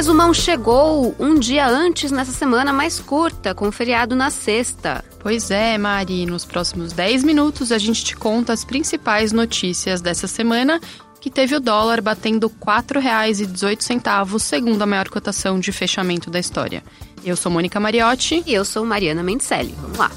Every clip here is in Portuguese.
resumão chegou um dia antes nessa semana mais curta, com feriado na sexta. Pois é, Mari. Nos próximos 10 minutos a gente te conta as principais notícias dessa semana, que teve o dólar batendo R$ 4,18, segundo a maior cotação de fechamento da história. Eu sou Mônica Mariotti. E eu sou Mariana Mendelli. Vamos lá.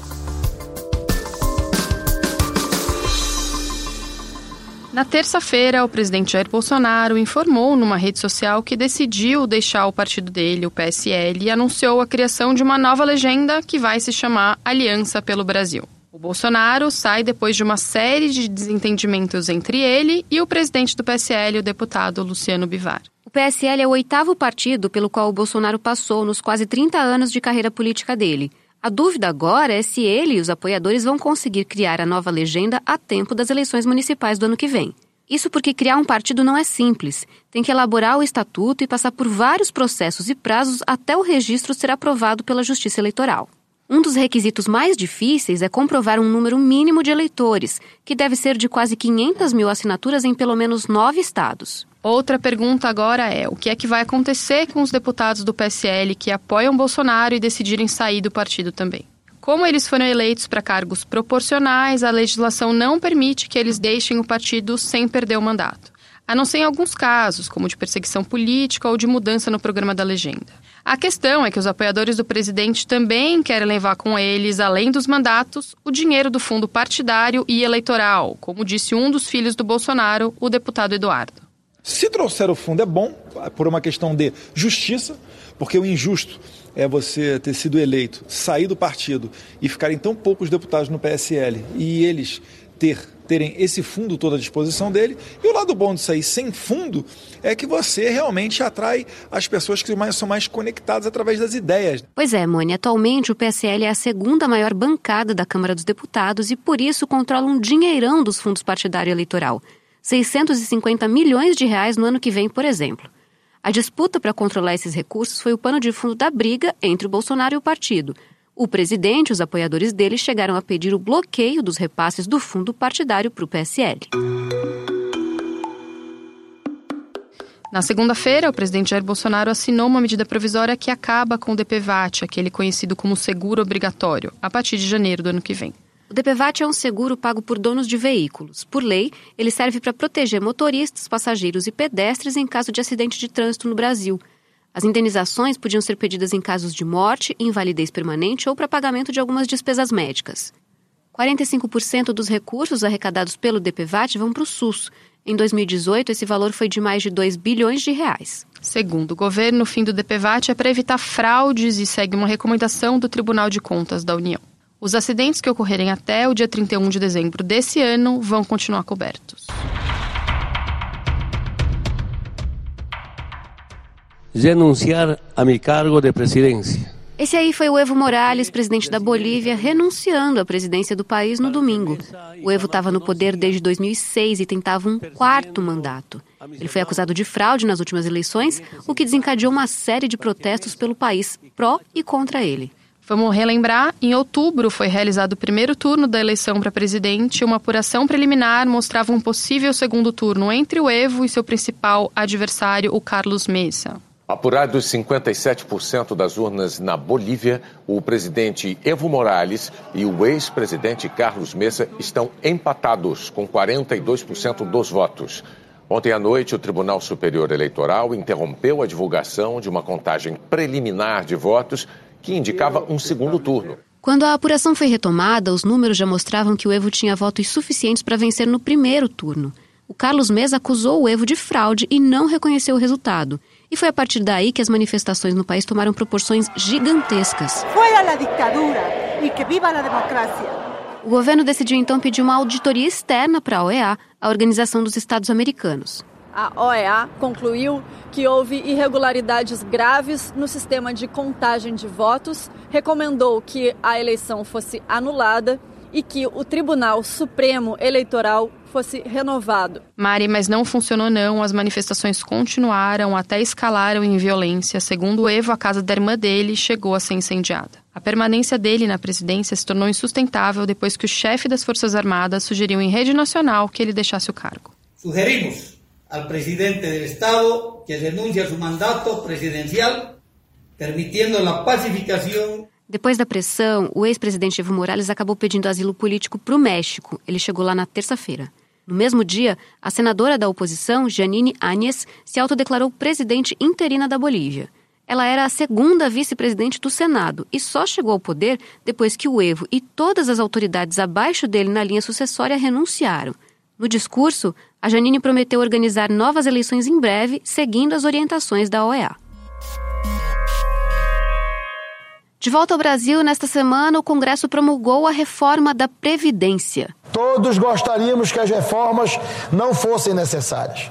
Na terça-feira, o presidente Jair Bolsonaro informou numa rede social que decidiu deixar o partido dele, o PSL, e anunciou a criação de uma nova legenda que vai se chamar Aliança pelo Brasil. O Bolsonaro sai depois de uma série de desentendimentos entre ele e o presidente do PSL, o deputado Luciano Bivar. O PSL é o oitavo partido pelo qual o Bolsonaro passou nos quase 30 anos de carreira política dele. A dúvida agora é se ele e os apoiadores vão conseguir criar a nova legenda a tempo das eleições municipais do ano que vem. Isso porque criar um partido não é simples. Tem que elaborar o estatuto e passar por vários processos e prazos até o registro ser aprovado pela Justiça Eleitoral. Um dos requisitos mais difíceis é comprovar um número mínimo de eleitores, que deve ser de quase 500 mil assinaturas em pelo menos nove estados. Outra pergunta agora é: o que é que vai acontecer com os deputados do PSL que apoiam Bolsonaro e decidirem sair do partido também? Como eles foram eleitos para cargos proporcionais, a legislação não permite que eles deixem o partido sem perder o mandato, a não ser em alguns casos, como de perseguição política ou de mudança no programa da legenda. A questão é que os apoiadores do presidente também querem levar com eles, além dos mandatos, o dinheiro do fundo partidário e eleitoral, como disse um dos filhos do Bolsonaro, o deputado Eduardo. Se trouxer o fundo é bom, por uma questão de justiça, porque o injusto é você ter sido eleito, sair do partido e ficarem tão poucos deputados no PSL e eles ter terem esse fundo todo à disposição dele. E o lado bom de sair sem fundo é que você realmente atrai as pessoas que mais, são mais conectadas através das ideias. Pois é, Mônia. Atualmente o PSL é a segunda maior bancada da Câmara dos Deputados e por isso controla um dinheirão dos fundos partidário eleitoral. 650 milhões de reais no ano que vem, por exemplo. A disputa para controlar esses recursos foi o pano de fundo da briga entre o Bolsonaro e o partido. O presidente e os apoiadores dele chegaram a pedir o bloqueio dos repasses do fundo partidário para o PSL. Na segunda-feira, o presidente Jair Bolsonaro assinou uma medida provisória que acaba com o DPVAT, aquele conhecido como seguro obrigatório, a partir de janeiro do ano que vem. O DPVAT é um seguro pago por donos de veículos. Por lei, ele serve para proteger motoristas, passageiros e pedestres em caso de acidente de trânsito no Brasil. As indenizações podiam ser pedidas em casos de morte, invalidez permanente ou para pagamento de algumas despesas médicas. 45% dos recursos arrecadados pelo DPVAT vão para o SUS. Em 2018, esse valor foi de mais de 2 bilhões de reais. Segundo o governo, o fim do DPVAT é para evitar fraudes e segue uma recomendação do Tribunal de Contas da União. Os acidentes que ocorrerem até o dia 31 de dezembro desse ano vão continuar cobertos. Renunciar a meu cargo de presidência. Esse aí foi o Evo Morales, presidente da Bolívia, renunciando à presidência do país no domingo. O Evo estava no poder desde 2006 e tentava um quarto mandato. Ele foi acusado de fraude nas últimas eleições, o que desencadeou uma série de protestos pelo país pró e contra ele. Vamos relembrar, em outubro foi realizado o primeiro turno da eleição para presidente. Uma apuração preliminar mostrava um possível segundo turno entre o Evo e seu principal adversário, o Carlos Mesa. Apurados 57% das urnas na Bolívia, o presidente Evo Morales e o ex-presidente Carlos Mesa estão empatados com 42% dos votos. Ontem à noite, o Tribunal Superior Eleitoral interrompeu a divulgação de uma contagem preliminar de votos que indicava um segundo turno. Quando a apuração foi retomada, os números já mostravam que o Evo tinha votos suficientes para vencer no primeiro turno. O Carlos Mesa acusou o Evo de fraude e não reconheceu o resultado. E foi a partir daí que as manifestações no país tomaram proporções gigantescas. Foi a ditadura e que viva a democracia. O governo decidiu então pedir uma auditoria externa para a OEA, a Organização dos Estados Americanos a OEA concluiu que houve irregularidades graves no sistema de contagem de votos, recomendou que a eleição fosse anulada e que o Tribunal Supremo Eleitoral fosse renovado. Mari, mas não funcionou não. As manifestações continuaram, até escalaram em violência. Segundo o Evo, a casa da irmã dele chegou a ser incendiada. A permanência dele na presidência se tornou insustentável depois que o chefe das Forças Armadas sugeriu em rede nacional que ele deixasse o cargo. Sugerimos al presidente del Estado que renuncia a su mandato presidencial, permitiendo la pacificación depois da pressão, o ex-presidente Evo Morales acabou pedindo asilo político para o México. Ele chegou lá na terça-feira. No mesmo dia, a senadora da oposição, Janine Áñez, se autodeclarou presidente interina da Bolívia. Ela era a segunda vice-presidente do Senado e só chegou ao poder depois que o Evo e todas as autoridades abaixo dele na linha sucessória renunciaram. No discurso, a Janine prometeu organizar novas eleições em breve, seguindo as orientações da OEA. De volta ao Brasil, nesta semana, o Congresso promulgou a reforma da Previdência. Todos gostaríamos que as reformas não fossem necessárias.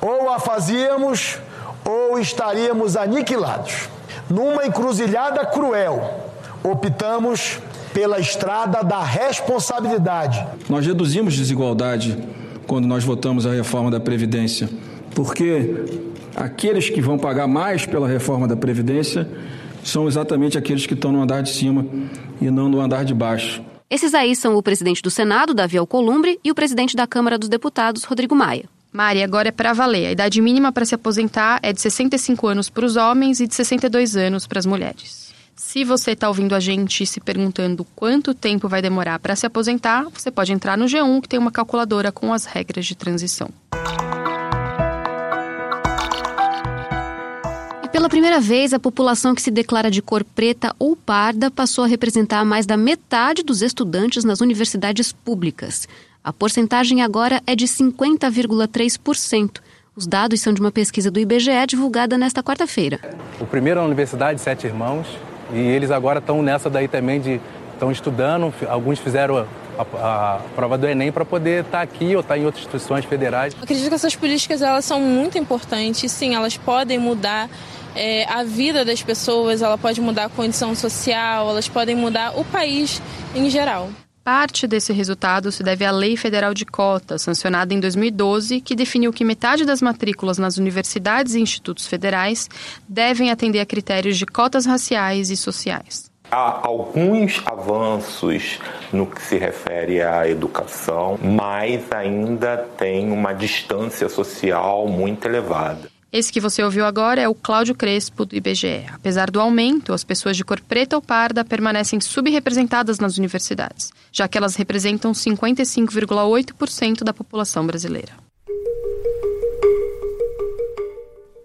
Ou a fazíamos, ou estaríamos aniquilados. Numa encruzilhada cruel, optamos pela estrada da responsabilidade. Nós reduzimos desigualdade quando nós votamos a reforma da Previdência, porque aqueles que vão pagar mais pela reforma da Previdência são exatamente aqueles que estão no andar de cima e não no andar de baixo. Esses aí são o presidente do Senado, Davi Alcolumbre, e o presidente da Câmara dos Deputados, Rodrigo Maia. Mari, agora é para valer. A idade mínima para se aposentar é de 65 anos para os homens e de 62 anos para as mulheres. Se você está ouvindo a gente se perguntando quanto tempo vai demorar para se aposentar, você pode entrar no G1 que tem uma calculadora com as regras de transição. Pela primeira vez, a população que se declara de cor preta ou parda passou a representar mais da metade dos estudantes nas universidades públicas. A porcentagem agora é de 50,3%. Os dados são de uma pesquisa do IBGE divulgada nesta quarta-feira. O primeiro é a Universidade Sete Irmãos e eles agora estão nessa daí também de estão estudando. Alguns fizeram a, a, prova do Enem para poder estar tá aqui ou estar tá em outras instituições federais. acredito que essas políticas elas são muito importantes. Sim, elas podem mudar é, a vida das pessoas, ela pode mudar a condição social, elas podem mudar o país em geral. Parte desse resultado se deve à Lei Federal de Cotas, sancionada em 2012, que definiu que metade das matrículas nas universidades e institutos federais devem atender a critérios de cotas raciais e sociais. Há alguns avanços no que se refere à educação, mas ainda tem uma distância social muito elevada. Esse que você ouviu agora é o Cláudio Crespo, do IBGE. Apesar do aumento, as pessoas de cor preta ou parda permanecem subrepresentadas nas universidades, já que elas representam 55,8% da população brasileira.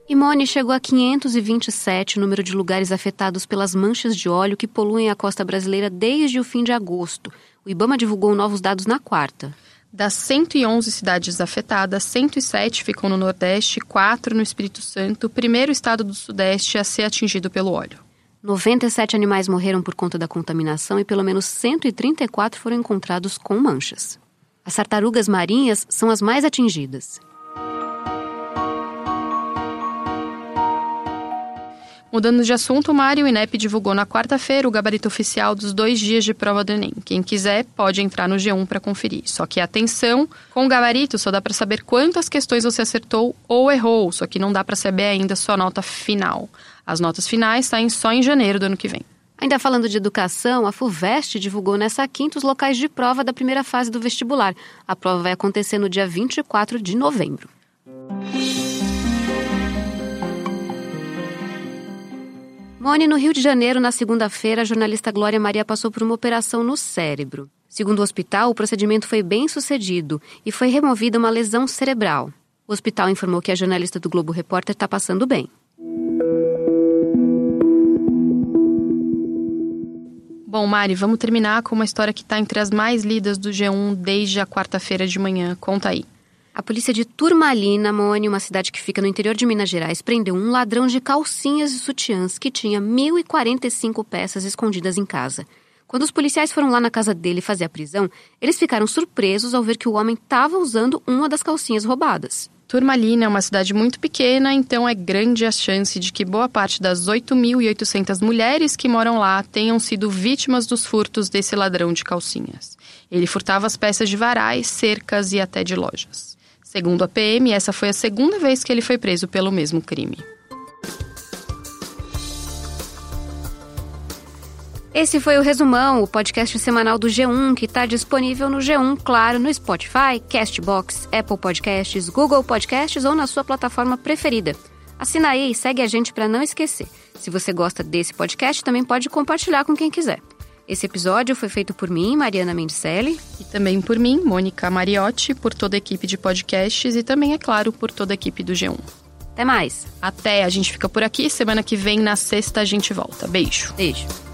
Imone chegou a 527 o número de lugares afetados pelas manchas de óleo que poluem a costa brasileira desde o fim de agosto. O Ibama divulgou novos dados na quarta. Das 111 cidades afetadas, 107 ficam no Nordeste, 4 no Espírito Santo, primeiro estado do Sudeste a ser atingido pelo óleo. 97 animais morreram por conta da contaminação e pelo menos 134 foram encontrados com manchas. As tartarugas marinhas são as mais atingidas. Mudando de assunto, o Mário INEP divulgou na quarta-feira o gabarito oficial dos dois dias de prova do Enem. Quem quiser pode entrar no G1 para conferir. Só que atenção, com o gabarito só dá para saber quantas questões você acertou ou errou, só que não dá para saber ainda sua nota final. As notas finais saem só em janeiro do ano que vem. Ainda falando de educação, a FUVEST divulgou nessa quinta os locais de prova da primeira fase do vestibular. A prova vai acontecer no dia 24 de novembro. Mone, no Rio de Janeiro, na segunda-feira, a jornalista Glória Maria passou por uma operação no cérebro. Segundo o hospital, o procedimento foi bem sucedido e foi removida uma lesão cerebral. O hospital informou que a jornalista do Globo Repórter está passando bem. Bom, Mari, vamos terminar com uma história que está entre as mais lidas do G1 desde a quarta-feira de manhã. Conta aí. A polícia de Turmalina, Mone, uma cidade que fica no interior de Minas Gerais, prendeu um ladrão de calcinhas e sutiãs que tinha 1.045 peças escondidas em casa. Quando os policiais foram lá na casa dele fazer a prisão, eles ficaram surpresos ao ver que o homem estava usando uma das calcinhas roubadas. Turmalina é uma cidade muito pequena, então é grande a chance de que boa parte das 8.800 mulheres que moram lá tenham sido vítimas dos furtos desse ladrão de calcinhas. Ele furtava as peças de varais, cercas e até de lojas. Segundo a PM, essa foi a segunda vez que ele foi preso pelo mesmo crime. Esse foi o Resumão, o podcast semanal do G1, que está disponível no G1, claro, no Spotify, Castbox, Apple Podcasts, Google Podcasts ou na sua plataforma preferida. Assina aí e segue a gente para não esquecer. Se você gosta desse podcast, também pode compartilhar com quem quiser. Esse episódio foi feito por mim, Mariana Mendicelli. E também por mim, Mônica Mariotti, por toda a equipe de podcasts e também, é claro, por toda a equipe do G1. Até mais. Até, a gente fica por aqui. Semana que vem, na sexta, a gente volta. Beijo. Beijo.